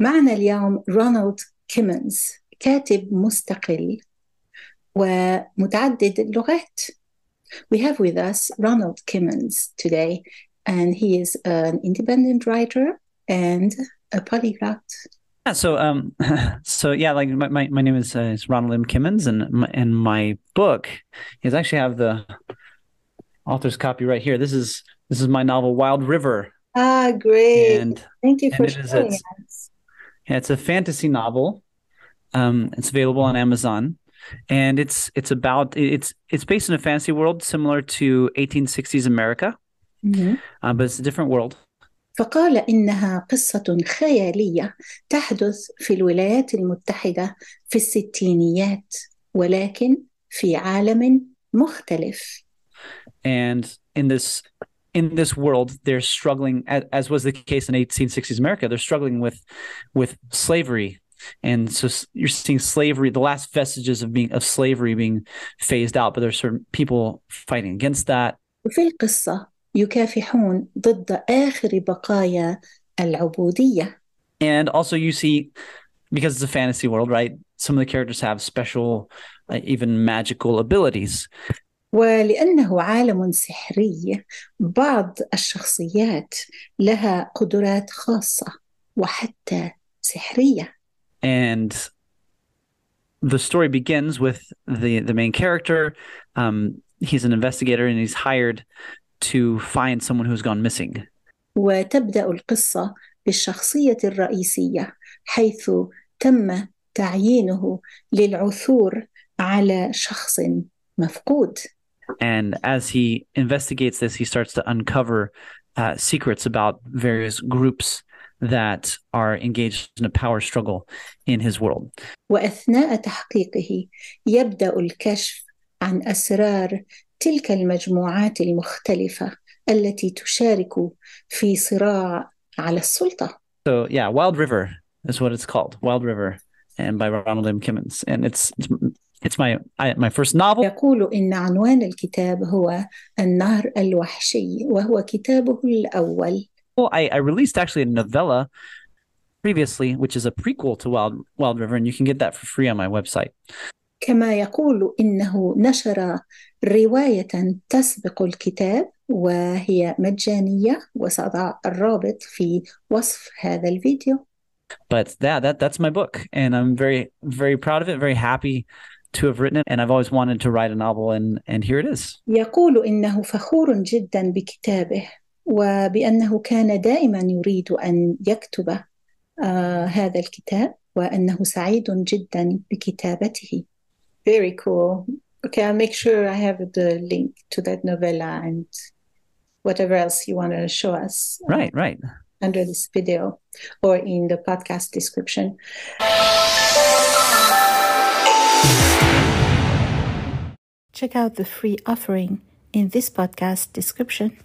معنا اليوم رونالد كيمنز كاتب مستقل ومتعدد اللغات. We have with us Ronald Kimmons today, and he is an independent writer and a polyglot. Yeah, so um, so yeah, like my, my, my name is, uh, is Ronald M. Kimmons, and my, and my book is actually have the author's copy right here. This is this is my novel Wild River. Ah, great! And, Thank you for and it is it's a fantasy novel. Um, it's available on Amazon, and it's it's about it's it's based in a fantasy world similar to 1860s America, Mhm. uh, but it's a different world. فقال إنها قصة خيالية تحدث في الولايات المتحدة في الستينيات ولكن في عالم مختلف. and in this in this world they're struggling as, as was the case in 1860s america they're struggling with with slavery and so s- you're seeing slavery the last vestiges of being of slavery being phased out but there's certain people fighting against that وفي القصة يكافحون ضد آخر بقايا العبودية. and also you see because it's a fantasy world right some of the characters have special uh, even magical abilities ولأنه عالم سحري بعض الشخصيات لها قدرات خاصة وحتى سحرية. and the story begins with the the main character. Um he's an investigator and he's hired to find someone who's gone missing. وتبدأ القصة بالشخصية الرئيسية حيث تم تعيينه للعثور على شخص مفقود. And as he investigates this, he starts to uncover uh, secrets about various groups that are engaged in a power struggle in his world. وأثناء تحقيقه يبدأ الكشف عن أسرار تلك المجموعات المختلفة التي تشارك في صراع على السلطة. So yeah, Wild River is what it's called, Wild River, and by Ronald M. Kimmons, and it's, it's it's my I, my first novel يقول إن عنوان الكتاب هو النهر الوحشي وهو كتابه الأول Well, I, I released actually a novella previously, which is a prequel to Wild Wild River, and you can get that for free on my website. كما يقول إنه نشر رواية تسبق الكتاب وهي مجانية وسأضع الرابط في وصف هذا الفيديو But yeah, that that's my book, and I'm very very proud of it. Very happy to have written it, and I've always wanted to write a novel, and and here it is. يقول إنه فخور جدا بكتابه وبأنه كان دائما يريد أن يكتب آه هذا الكتاب وأنه سعيد جدا بكتابته. Very cool. Okay, I'll make sure I have the link to that novella and whatever else you want to show us uh, Right, right. under this video or in the podcast description. Check out the free offering in this podcast description.